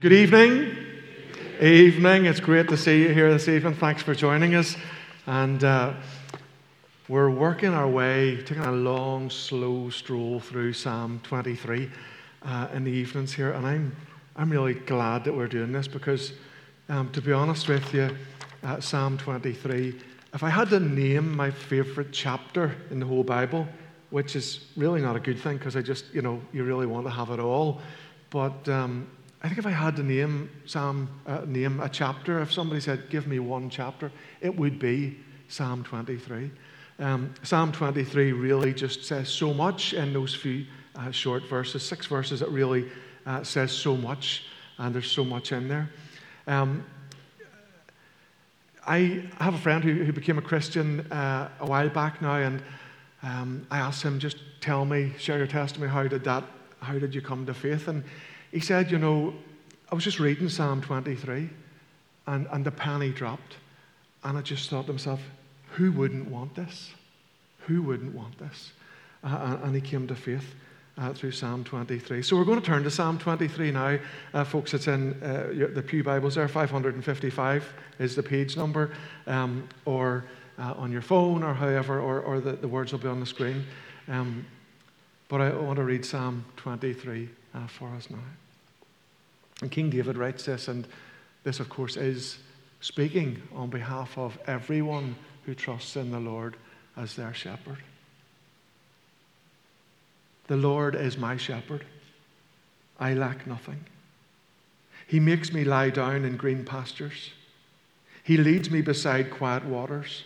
Good evening. Evening. It's great to see you here this evening. Thanks for joining us. And uh, we're working our way, taking a long, slow stroll through Psalm 23 uh, in the evenings here. And I'm, I'm really glad that we're doing this because, um, to be honest with you, uh, Psalm 23, if I had to name my favorite chapter in the whole Bible, which is really not a good thing because I just, you know, you really want to have it all. But um, I think if I had to name Psalm, uh, name a chapter, if somebody said, "Give me one chapter," it would be Psalm 23. Um, Psalm 23 really just says so much in those few uh, short verses, six verses. It really uh, says so much, and there's so much in there. Um, I have a friend who, who became a Christian uh, a while back now, and um, I asked him, "Just tell me, share your testimony. How did that? How did you come to faith?" And he said, You know, I was just reading Psalm 23 and, and the penny dropped. And I just thought to myself, Who wouldn't want this? Who wouldn't want this? Uh, and he came to faith. Uh, through Psalm 23. So we're going to turn to Psalm 23 now. Uh, folks, it's in uh, the Pew Bibles there. 555 is the page number, um, or uh, on your phone, or however, or, or the, the, words will be on the screen. Um, but I want to read Psalm 23 uh, for us now. And King David writes this, and this, of course, is speaking on behalf of everyone who trusts in the Lord as their shepherd. The Lord is my shepherd. I lack nothing. He makes me lie down in green pastures. He leads me beside quiet waters.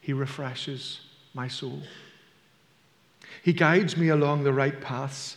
He refreshes my soul. He guides me along the right paths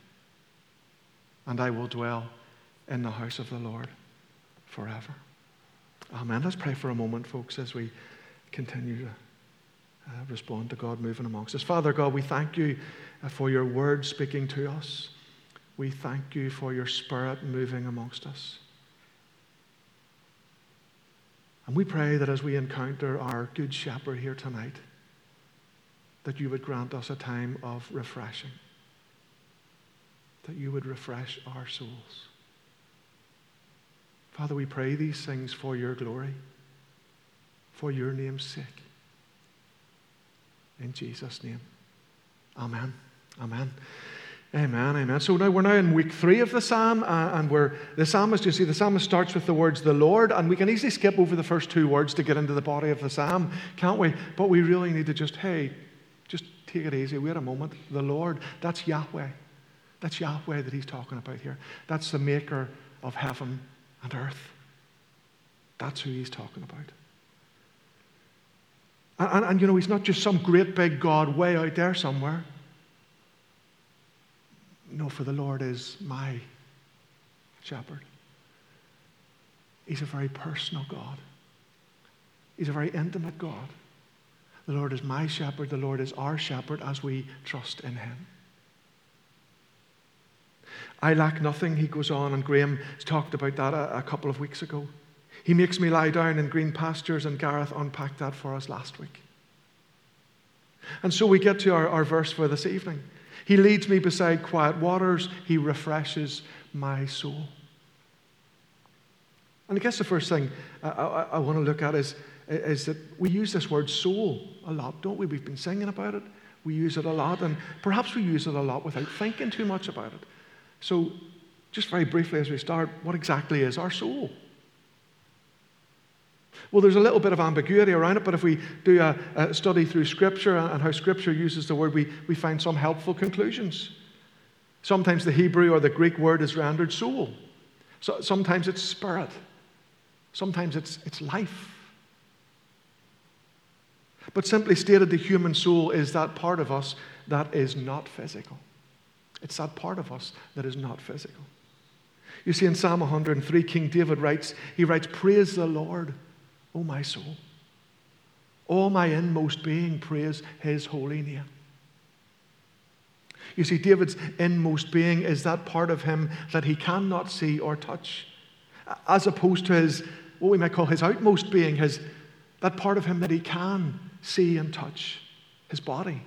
and I will dwell in the house of the Lord forever. Amen. Let's pray for a moment, folks, as we continue to uh, respond to God moving amongst us. Father God, we thank you uh, for your word speaking to us. We thank you for your spirit moving amongst us. And we pray that as we encounter our good shepherd here tonight, that you would grant us a time of refreshing that you would refresh our souls. Father, we pray these things for your glory, for your name's sake. In Jesus' name. Amen. Amen. Amen, amen. So now we're now in week three of the psalm, uh, and we're the psalmist. You see, the psalmist starts with the words "the Lord," and we can easily skip over the first two words to get into the body of the psalm, can't we? But we really need to just, hey, just take it easy. Wait a moment. The Lord, that's Yahweh. That's Yahweh that he's talking about here. That's the maker of heaven and earth. That's who he's talking about. And, and, and, you know, he's not just some great big God way out there somewhere. No, for the Lord is my shepherd. He's a very personal God. He's a very intimate God. The Lord is my shepherd. The Lord is our shepherd as we trust in him. I lack nothing, he goes on, and Graham talked about that a, a couple of weeks ago. He makes me lie down in green pastures, and Gareth unpacked that for us last week. And so we get to our, our verse for this evening. He leads me beside quiet waters, he refreshes my soul. And I guess the first thing I, I, I want to look at is, is that we use this word soul a lot, don't we? We've been singing about it. We use it a lot, and perhaps we use it a lot without thinking too much about it. So, just very briefly as we start, what exactly is our soul? Well, there's a little bit of ambiguity around it, but if we do a, a study through Scripture and how Scripture uses the word, we, we find some helpful conclusions. Sometimes the Hebrew or the Greek word is rendered soul. So, sometimes it's spirit. Sometimes it's, it's life. But simply stated, the human soul is that part of us that is not physical. It's that part of us that is not physical. You see, in Psalm 103, King David writes, he writes, Praise the Lord, O my soul. All my inmost being, praise his holy name. You see, David's inmost being is that part of him that he cannot see or touch, as opposed to his, what we might call his outmost being, his, that part of him that he can see and touch, his body.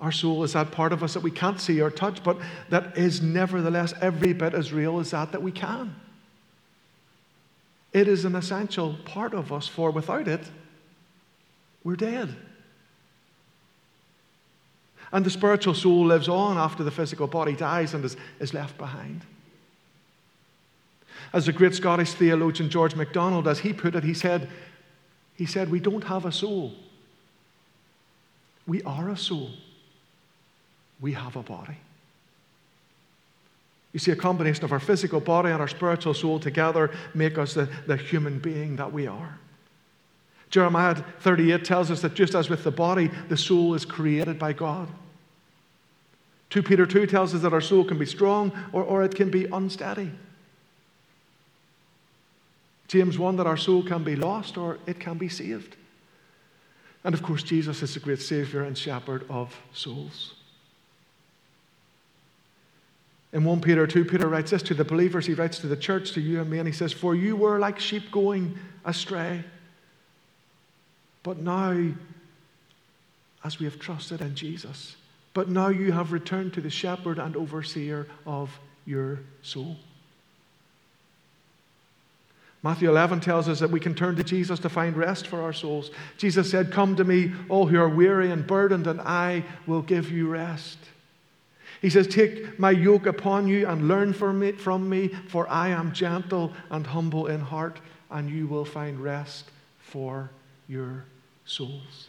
Our soul is that part of us that we can't see or touch, but that is nevertheless every bit as real as that that we can. It is an essential part of us, for without it, we're dead. And the spiritual soul lives on after the physical body dies and is, is left behind. As the great Scottish theologian George MacDonald, as he put it, he said, he said, We don't have a soul. We are a soul. We have a body. You see, a combination of our physical body and our spiritual soul together make us the, the human being that we are. Jeremiah 38 tells us that just as with the body, the soul is created by God. 2 Peter 2 tells us that our soul can be strong or, or it can be unsteady. James 1 that our soul can be lost or it can be saved. And of course, Jesus is the great Savior and Shepherd of souls. In 1 Peter 2, Peter writes this to the believers. He writes to the church, to you and me, and he says, For you were like sheep going astray. But now, as we have trusted in Jesus, but now you have returned to the shepherd and overseer of your soul. Matthew 11 tells us that we can turn to Jesus to find rest for our souls. Jesus said, Come to me, all who are weary and burdened, and I will give you rest. He says, Take my yoke upon you and learn from me, from me, for I am gentle and humble in heart, and you will find rest for your souls.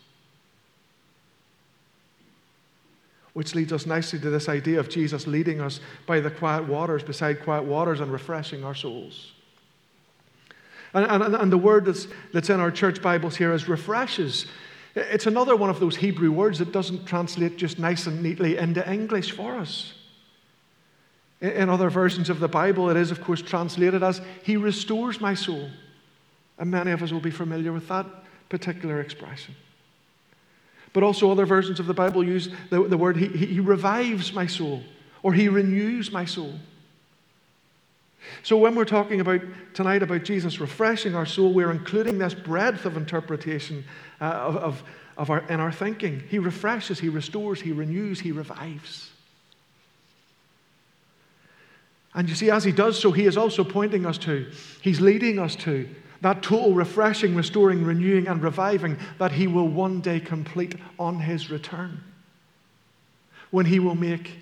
Which leads us nicely to this idea of Jesus leading us by the quiet waters, beside quiet waters, and refreshing our souls. And, and, and the word that's, that's in our church Bibles here is refreshes. It's another one of those Hebrew words that doesn't translate just nice and neatly into English for us. In other versions of the Bible, it is, of course, translated as He restores my soul. And many of us will be familiar with that particular expression. But also, other versions of the Bible use the, the word he, he revives my soul or He renews my soul. So, when we're talking about tonight about Jesus refreshing our soul, we're including this breadth of interpretation uh, of, of, of our, in our thinking. He refreshes, He restores, He renews, He revives. And you see, as He does so, He is also pointing us to, He's leading us to that total refreshing, restoring, renewing, and reviving that He will one day complete on His return. When He will make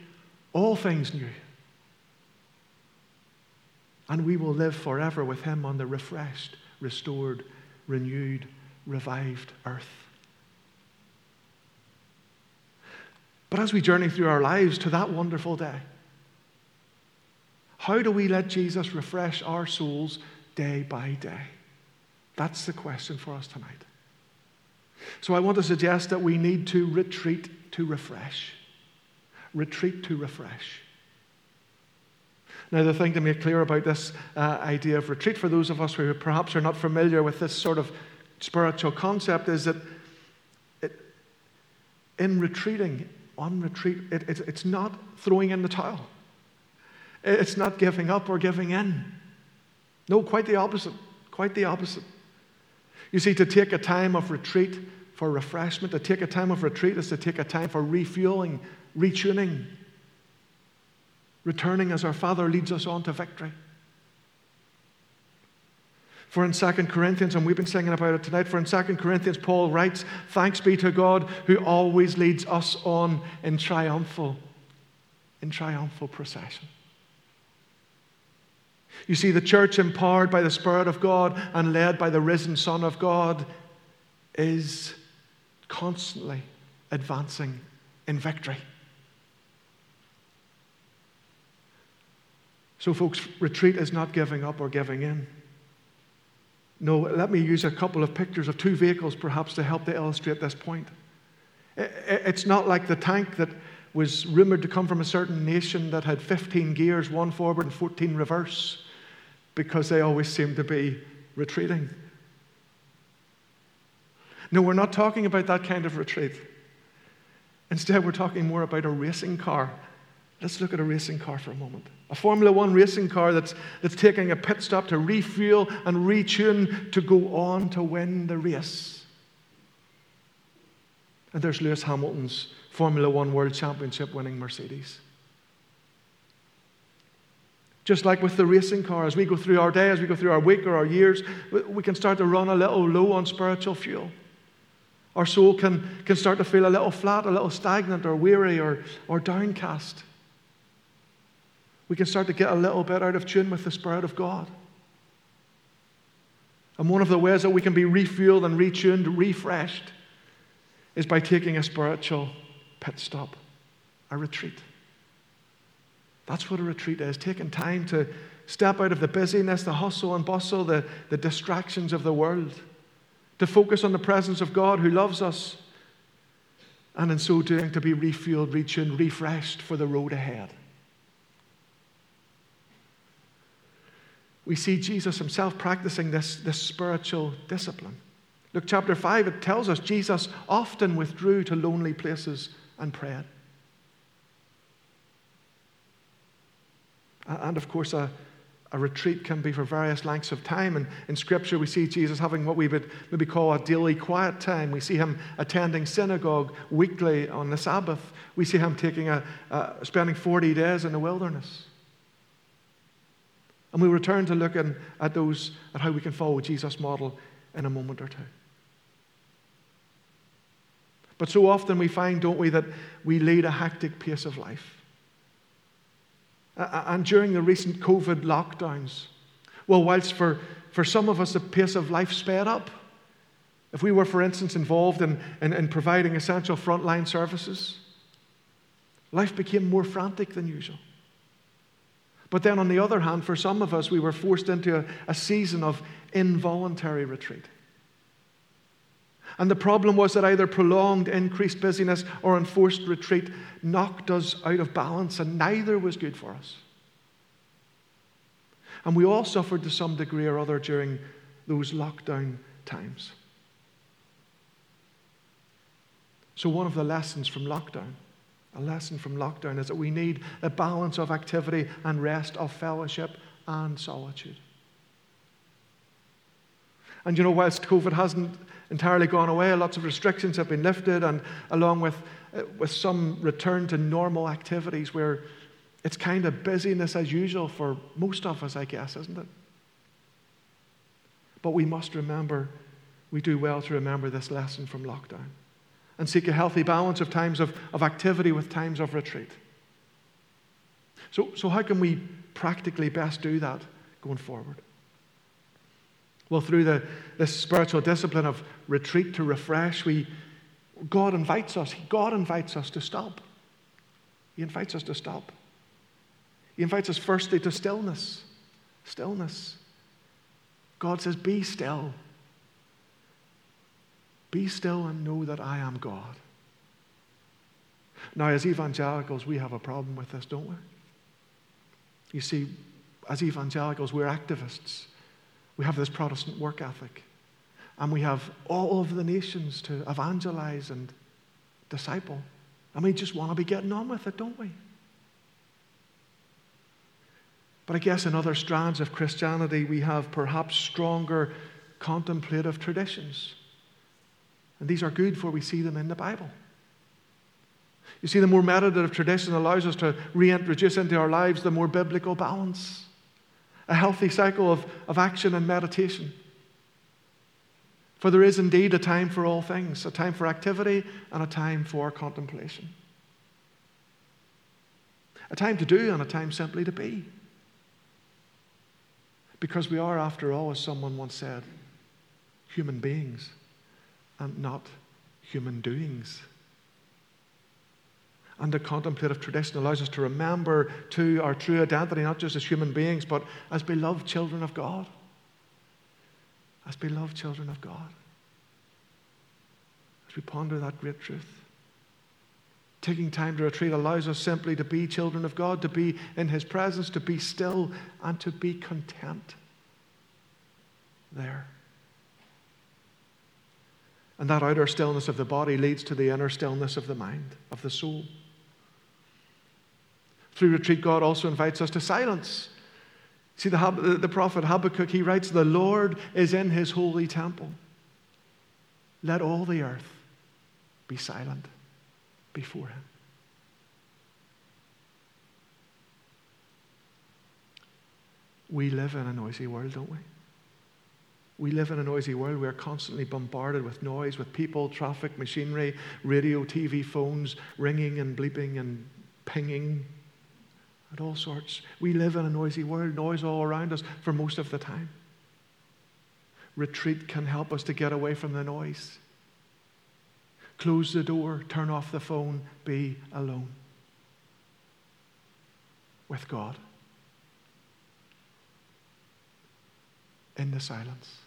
all things new. And we will live forever with Him on the refreshed, restored, renewed, revived earth. But as we journey through our lives to that wonderful day, how do we let Jesus refresh our souls day by day? That's the question for us tonight. So I want to suggest that we need to retreat to refresh. Retreat to refresh. Now, the thing to make clear about this uh, idea of retreat for those of us who perhaps are not familiar with this sort of spiritual concept is that it, in retreating, on retreat, it, it, it's not throwing in the towel. It's not giving up or giving in. No, quite the opposite. Quite the opposite. You see, to take a time of retreat for refreshment, to take a time of retreat is to take a time for refueling, retuning, returning as our Father leads us on to victory. For in 2 Corinthians, and we've been singing about it tonight, for in 2 Corinthians, Paul writes, Thanks be to God who always leads us on in triumphal, in triumphal procession. You see, the church, empowered by the Spirit of God and led by the risen Son of God, is constantly advancing in victory. So, folks, retreat is not giving up or giving in. No, let me use a couple of pictures of two vehicles perhaps to help to illustrate this point. It's not like the tank that was rumored to come from a certain nation that had 15 gears, one forward and 14 reverse, because they always seemed to be retreating. No, we're not talking about that kind of retreat. Instead, we're talking more about a racing car. Let's look at a racing car for a moment. A Formula One racing car that's, that's taking a pit stop to refuel and retune to go on to win the race. And there's Lewis Hamilton's Formula One World Championship winning Mercedes. Just like with the racing car, as we go through our day, as we go through our week or our years, we can start to run a little low on spiritual fuel. Our soul can, can start to feel a little flat, a little stagnant, or weary, or, or downcast. We can start to get a little bit out of tune with the Spirit of God. And one of the ways that we can be refueled and retuned, refreshed, is by taking a spiritual pit stop, a retreat. That's what a retreat is taking time to step out of the busyness, the hustle and bustle, the, the distractions of the world, to focus on the presence of God who loves us, and in so doing, to be refueled, retuned, refreshed for the road ahead. We see Jesus himself practicing this, this spiritual discipline. Luke chapter 5, it tells us Jesus often withdrew to lonely places and prayed. And of course, a, a retreat can be for various lengths of time. And in Scripture, we see Jesus having what we would maybe call a daily quiet time. We see him attending synagogue weekly on the Sabbath. We see him taking a, spending 40 days in the wilderness. And we'll return to looking at those, at how we can follow Jesus' model in a moment or two. But so often we find, don't we, that we lead a hectic pace of life. And during the recent COVID lockdowns, well, whilst for, for some of us the pace of life sped up, if we were, for instance, involved in, in, in providing essential frontline services, life became more frantic than usual. But then, on the other hand, for some of us, we were forced into a, a season of involuntary retreat. And the problem was that either prolonged increased busyness or enforced retreat knocked us out of balance, and neither was good for us. And we all suffered to some degree or other during those lockdown times. So, one of the lessons from lockdown, a lesson from lockdown, is that we need a balance of activity and rest, of fellowship and solitude. And you know, whilst COVID hasn't entirely gone away. Lots of restrictions have been lifted, and along with, uh, with some return to normal activities where it's kind of busyness as usual for most of us, I guess, isn't it? But we must remember, we do well to remember this lesson from lockdown and seek a healthy balance of times of, of activity with times of retreat. So, so, how can we practically best do that going forward? Well, through the, this spiritual discipline of retreat to refresh, we, God invites us. God invites us to stop. He invites us to stop. He invites us firstly to stillness. Stillness. God says, Be still. Be still and know that I am God. Now, as evangelicals, we have a problem with this, don't we? You see, as evangelicals, we're activists. We have this Protestant work ethic. And we have all of the nations to evangelize and disciple. And we just want to be getting on with it, don't we? But I guess in other strands of Christianity, we have perhaps stronger contemplative traditions. And these are good for we see them in the Bible. You see, the more meditative tradition allows us to reintroduce into our lives the more biblical balance a healthy cycle of, of action and meditation. For there is indeed a time for all things, a time for activity and a time for contemplation. A time to do and a time simply to be. Because we are, after all, as someone once said, human beings and not human doings. And the contemplative tradition allows us to remember, to our true identity, not just as human beings, but as beloved children of God. As beloved children of God. As we ponder that great truth. Taking time to retreat allows us simply to be children of God, to be in His presence, to be still, and to be content there. And that outer stillness of the body leads to the inner stillness of the mind, of the soul. Through retreat, God also invites us to silence. See, the, the prophet Habakkuk, he writes, The Lord is in his holy temple. Let all the earth be silent before him. We live in a noisy world, don't we? We live in a noisy world. We are constantly bombarded with noise, with people, traffic, machinery, radio, TV, phones ringing and bleeping and pinging and all sorts. We live in a noisy world, noise all around us for most of the time. Retreat can help us to get away from the noise. Close the door, turn off the phone, be alone with God in the silence.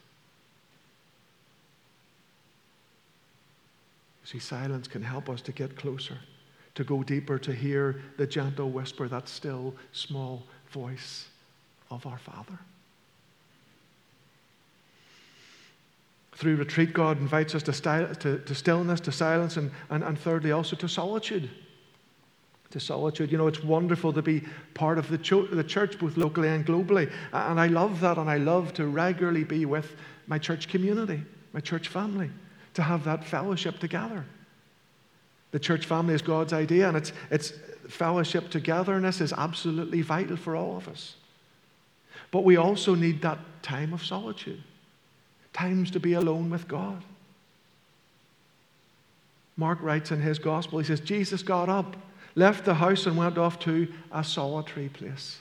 See, silence can help us to get closer, to go deeper, to hear the gentle whisper, that still small voice of our Father. Through retreat, God invites us to, to, to stillness, to silence, and, and, and thirdly, also to solitude. To solitude. You know, it's wonderful to be part of the, cho- the church, both locally and globally. And I love that, and I love to regularly be with my church community, my church family to have that fellowship together. The church family is God's idea, and it's, it's fellowship togetherness is absolutely vital for all of us. But we also need that time of solitude, times to be alone with God. Mark writes in his gospel, he says, Jesus got up, left the house, and went off to a solitary place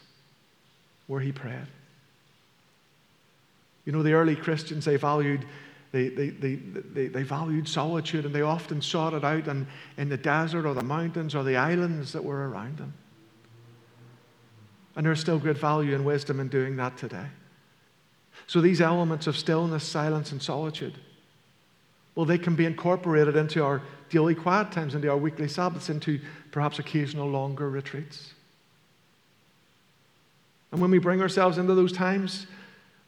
where he prayed. You know, the early Christians, they valued they, they, they, they, they valued solitude and they often sought it out in, in the desert or the mountains or the islands that were around them. And there's still great value and wisdom in doing that today. So these elements of stillness, silence, and solitude, well, they can be incorporated into our daily quiet times, into our weekly Sabbaths, into perhaps occasional longer retreats. And when we bring ourselves into those times,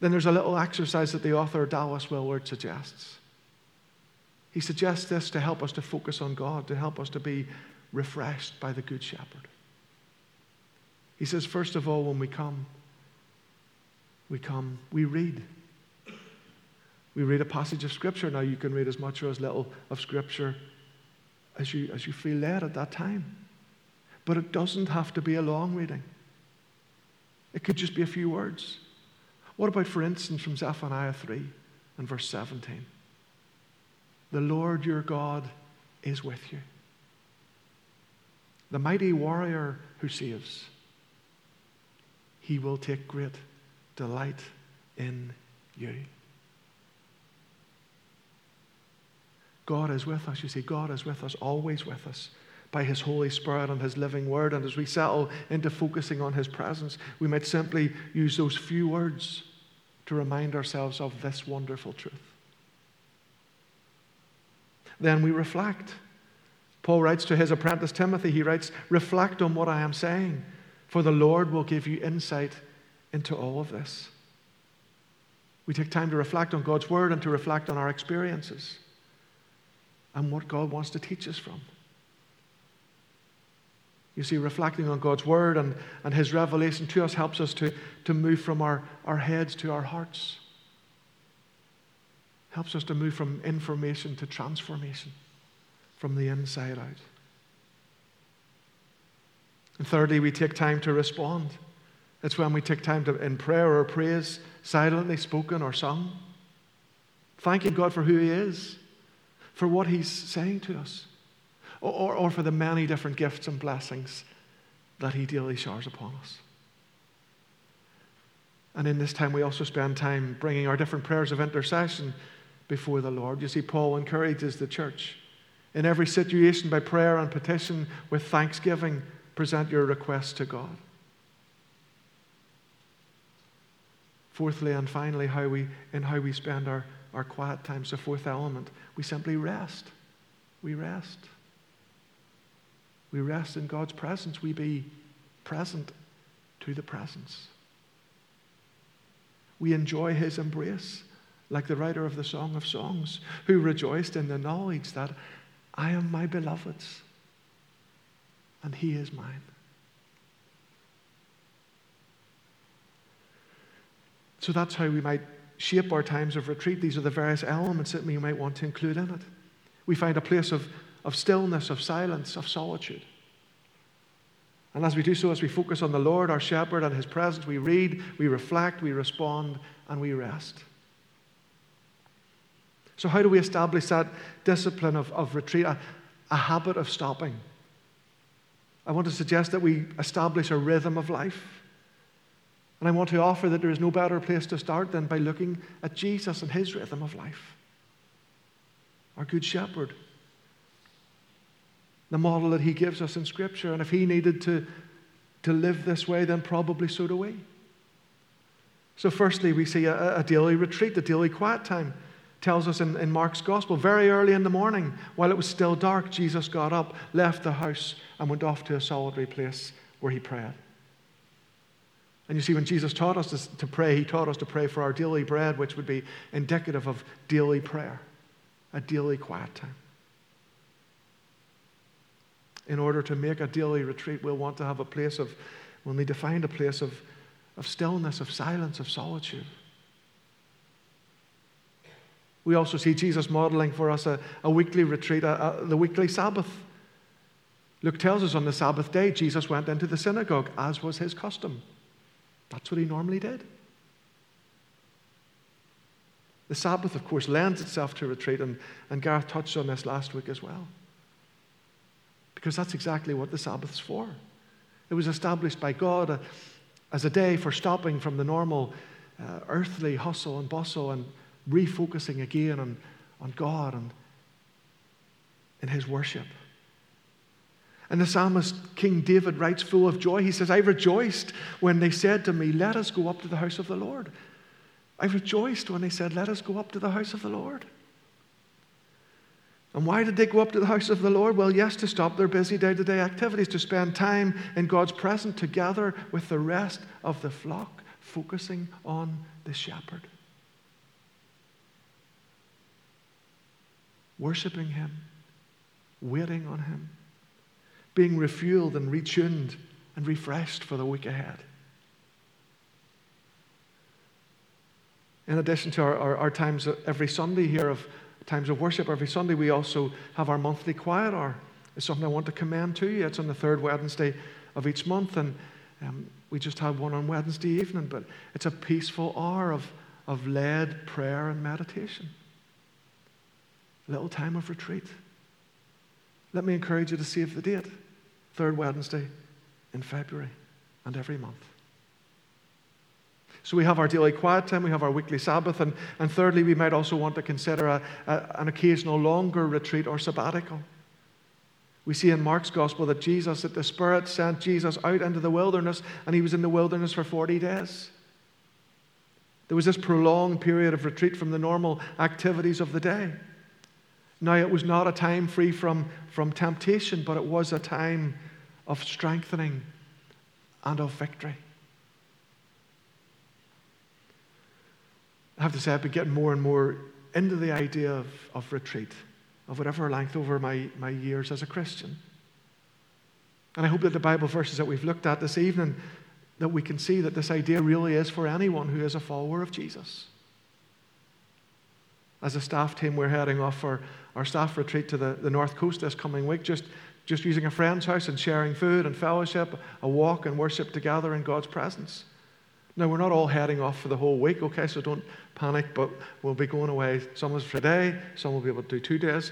then there's a little exercise that the author Dallas Willard suggests. He suggests this to help us to focus on God, to help us to be refreshed by the Good Shepherd. He says, first of all, when we come, we come, we read. We read a passage of Scripture. Now, you can read as much or as little of Scripture as you, as you feel led at that time. But it doesn't have to be a long reading, it could just be a few words. What about, for instance, from Zephaniah 3 and verse 17? The Lord your God is with you, the mighty warrior who saves. He will take great delight in you. God is with us. You see, God is with us, always with us by His Holy Spirit and His living word. And as we settle into focusing on His presence, we might simply use those few words to remind ourselves of this wonderful truth. Then we reflect. Paul writes to his apprentice Timothy, he writes, Reflect on what I am saying, for the Lord will give you insight into all of this. We take time to reflect on God's word and to reflect on our experiences and what God wants to teach us from. You see, reflecting on God's word and, and his revelation to us helps us to, to move from our, our heads to our hearts. Helps us to move from information to transformation, from the inside out. And thirdly, we take time to respond. It's when we take time to, in prayer or praise, silently spoken or sung, thanking God for who He is, for what He's saying to us or, or for the many different gifts and blessings that He daily showers upon us. And in this time, we also spend time bringing our different prayers of intercession before the Lord. You see, Paul encourages the church in every situation by prayer and petition with thanksgiving, present your requests to God. Fourthly and finally, how we, in how we spend our, our quiet times, the fourth element, we simply rest. We rest. We rest in God's presence. We be present to the presence. We enjoy his embrace, like the writer of the Song of Songs, who rejoiced in the knowledge that I am my beloved's and he is mine. So that's how we might shape our times of retreat. These are the various elements that we might want to include in it. We find a place of, of stillness, of silence, of solitude. And as we do so, as we focus on the Lord, our shepherd, and his presence, we read, we reflect, we respond, and we rest. So, how do we establish that discipline of, of retreat, a, a habit of stopping? I want to suggest that we establish a rhythm of life. And I want to offer that there is no better place to start than by looking at Jesus and his rhythm of life. Our good shepherd. The model that he gives us in Scripture. And if he needed to, to live this way, then probably so do we. So, firstly, we see a, a daily retreat, a daily quiet time tells us in, in Mark's gospel, very early in the morning, while it was still dark, Jesus got up, left the house, and went off to a solitary place where he prayed. And you see, when Jesus taught us to pray, he taught us to pray for our daily bread, which would be indicative of daily prayer, a daily quiet time. In order to make a daily retreat, we'll want to have a place of, we'll need to find a place of, of stillness, of silence, of solitude. We also see Jesus modeling for us a, a weekly retreat, a, a, the weekly Sabbath. Luke tells us on the Sabbath day, Jesus went into the synagogue, as was his custom. That's what he normally did. The Sabbath, of course, lends itself to retreat, and, and Gareth touched on this last week as well. Because that's exactly what the Sabbath's for. It was established by God uh, as a day for stopping from the normal uh, earthly hustle and bustle and refocusing again on, on God and in his worship. And the psalmist King David writes full of joy. He says, I rejoiced when they said to me, Let us go up to the house of the Lord. I rejoiced when they said, Let us go up to the house of the Lord. And why did they go up to the house of the Lord? Well, yes, to stop their busy day to day activities, to spend time in God's presence together with the rest of the flock, focusing on the shepherd. worshiping Him, waiting on Him, being refueled and retuned and refreshed for the week ahead. In addition to our, our, our, times every Sunday here of times of worship every Sunday, we also have our monthly quiet hour. It's something I want to commend to you. It's on the third Wednesday of each month, and um, we just had one on Wednesday evening, but it's a peaceful hour of, of led prayer and meditation a little time of retreat. Let me encourage you to save the date, third Wednesday in February and every month. So we have our daily quiet time, we have our weekly Sabbath, and, and thirdly, we might also want to consider a, a, an occasional longer retreat or sabbatical. We see in Mark's gospel that Jesus, that the Spirit sent Jesus out into the wilderness, and he was in the wilderness for 40 days. There was this prolonged period of retreat from the normal activities of the day. Now, it was not a time free from, from temptation, but it was a time of strengthening and of victory. I have to say, I've been getting more and more into the idea of, of retreat, of whatever length over my, my years as a Christian. And I hope that the Bible verses that we've looked at this evening, that we can see that this idea really is for anyone who is a follower of Jesus. As a staff team, we're heading off for our staff retreat to the, the North Coast this coming week, just, just using a friend's house and sharing food and fellowship, a walk and worship together in God's presence. Now, we're not all heading off for the whole week, okay, so don't panic, but we'll be going away. Some of us for a day, some will be able to do two days,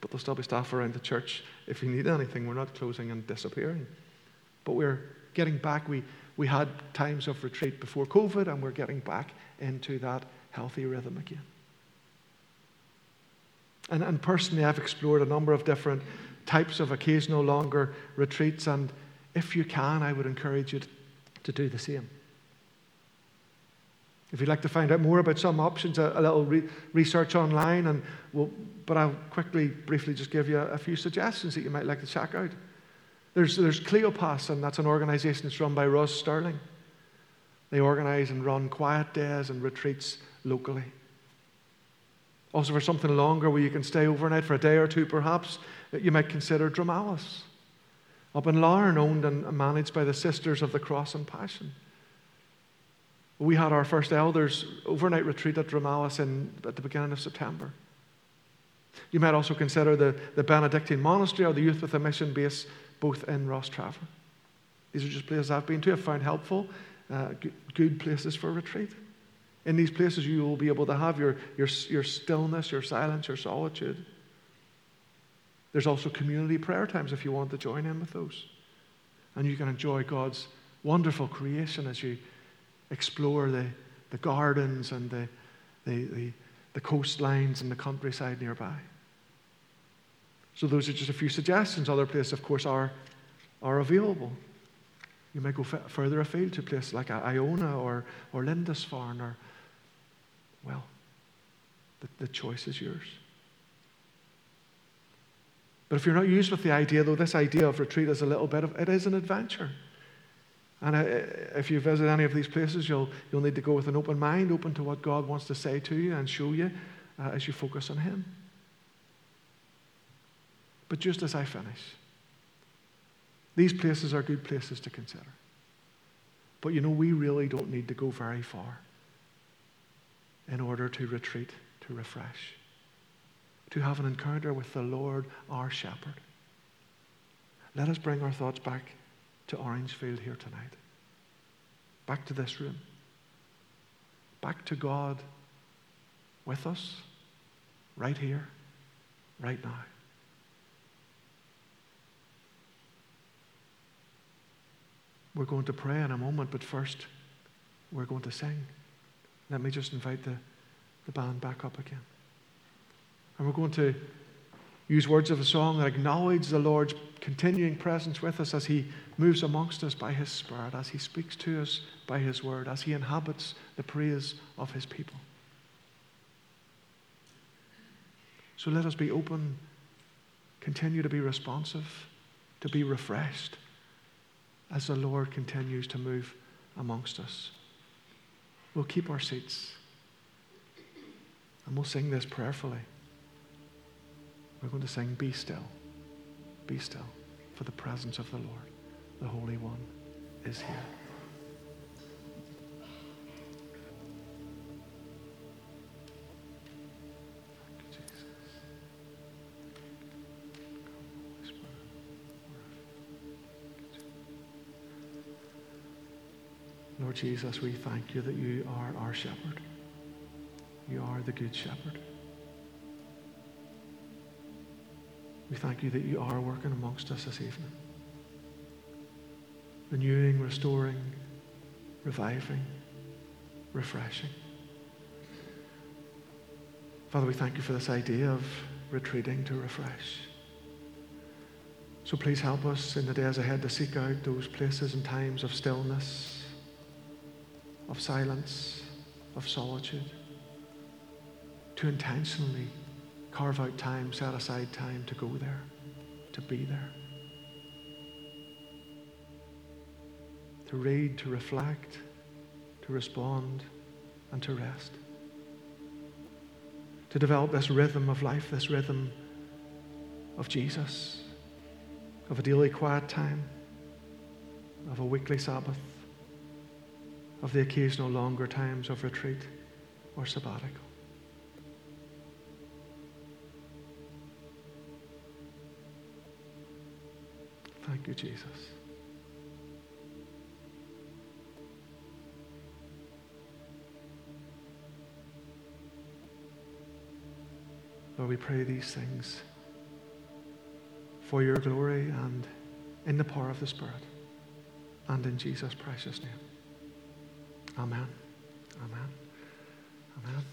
but there'll still be staff around the church if you need anything. We're not closing and disappearing. But we're getting back. We, we had times of retreat before COVID, and we're getting back into that healthy rhythm again. And, and personally, I've explored a number of different types of occasional longer retreats, and if you can, I would encourage you to, to do the same. If you'd like to find out more about some options, a, a little re- research online, and we'll, but I'll quickly, briefly just give you a, a, few suggestions that you might like to check out. There's, there's Cleopas, and that's an organization that's run by Ross Sterling. They organize and run quiet days and retreats locally. Also, for something longer where you can stay overnight for a day or two, perhaps, you might consider Drumalis, up in Larne, owned and managed by the Sisters of the Cross and Passion. We had our first elders overnight retreat at Drumalis in, at the beginning of September. You might also consider the, the Benedictine Monastery or the Youth with a Mission base, both in Rostrevor. These are just places I've been to, I've found helpful, uh, good, good places for retreat. In these places, you will be able to have your, your, your stillness, your silence, your solitude. There's also community prayer times if you want to join in with those. And you can enjoy God's wonderful creation as you explore the, the gardens and the, the, the, the coastlines and the countryside nearby. So, those are just a few suggestions. Other places, of course, are, are available. You may go f- further afield to places like Iona or, or Lindisfarne or well, the, the choice is yours. But if you're not used with the idea, though, this idea of retreat is a little bit of it is an adventure. And uh, if you visit any of these places, you'll, you'll need to go with an open mind, open to what God wants to say to you and show you uh, as you focus on Him. But just as I finish, these places are good places to consider. But you know, we really don't need to go very far in order to retreat, to refresh, to have an encounter with the Lord, our shepherd. Let us bring our thoughts back to Orangefield here tonight, back to this room, back to God with us, right here, right now. We're going to pray in a moment, but first, we're going to sing. Let me just invite the, the band back up again. And we're going to use words of a song that acknowledge the Lord's continuing presence with us as He moves amongst us by His Spirit, as He speaks to us by His Word, as He inhabits the praise of His people. So let us be open, continue to be responsive, to be refreshed as the Lord continues to move amongst us. We'll keep our seats and we'll sing this prayerfully. We're going to sing, Be Still, Be Still, for the presence of the Lord, the Holy One, is here. Lord Jesus, we thank you that you are our shepherd. You are the good shepherd. We thank you that you are working amongst us this evening. Renewing, restoring, reviving, refreshing. Father, we thank you for this idea of retreating to refresh. So please help us in the days ahead to seek out those places and times of stillness of silence, of solitude, to intentionally carve out time, set aside time to go there, to be there, to read, to reflect, to respond, and to rest. To develop this rhythm of life, this rhythm of Jesus, of a daily quiet time, of a weekly Sabbath of the occasional longer times of retreat or sabbatical. Thank you, Jesus. Lord, we pray these things for your glory and in the power of the Spirit and in Jesus' precious name. Amen. Amen. Amen.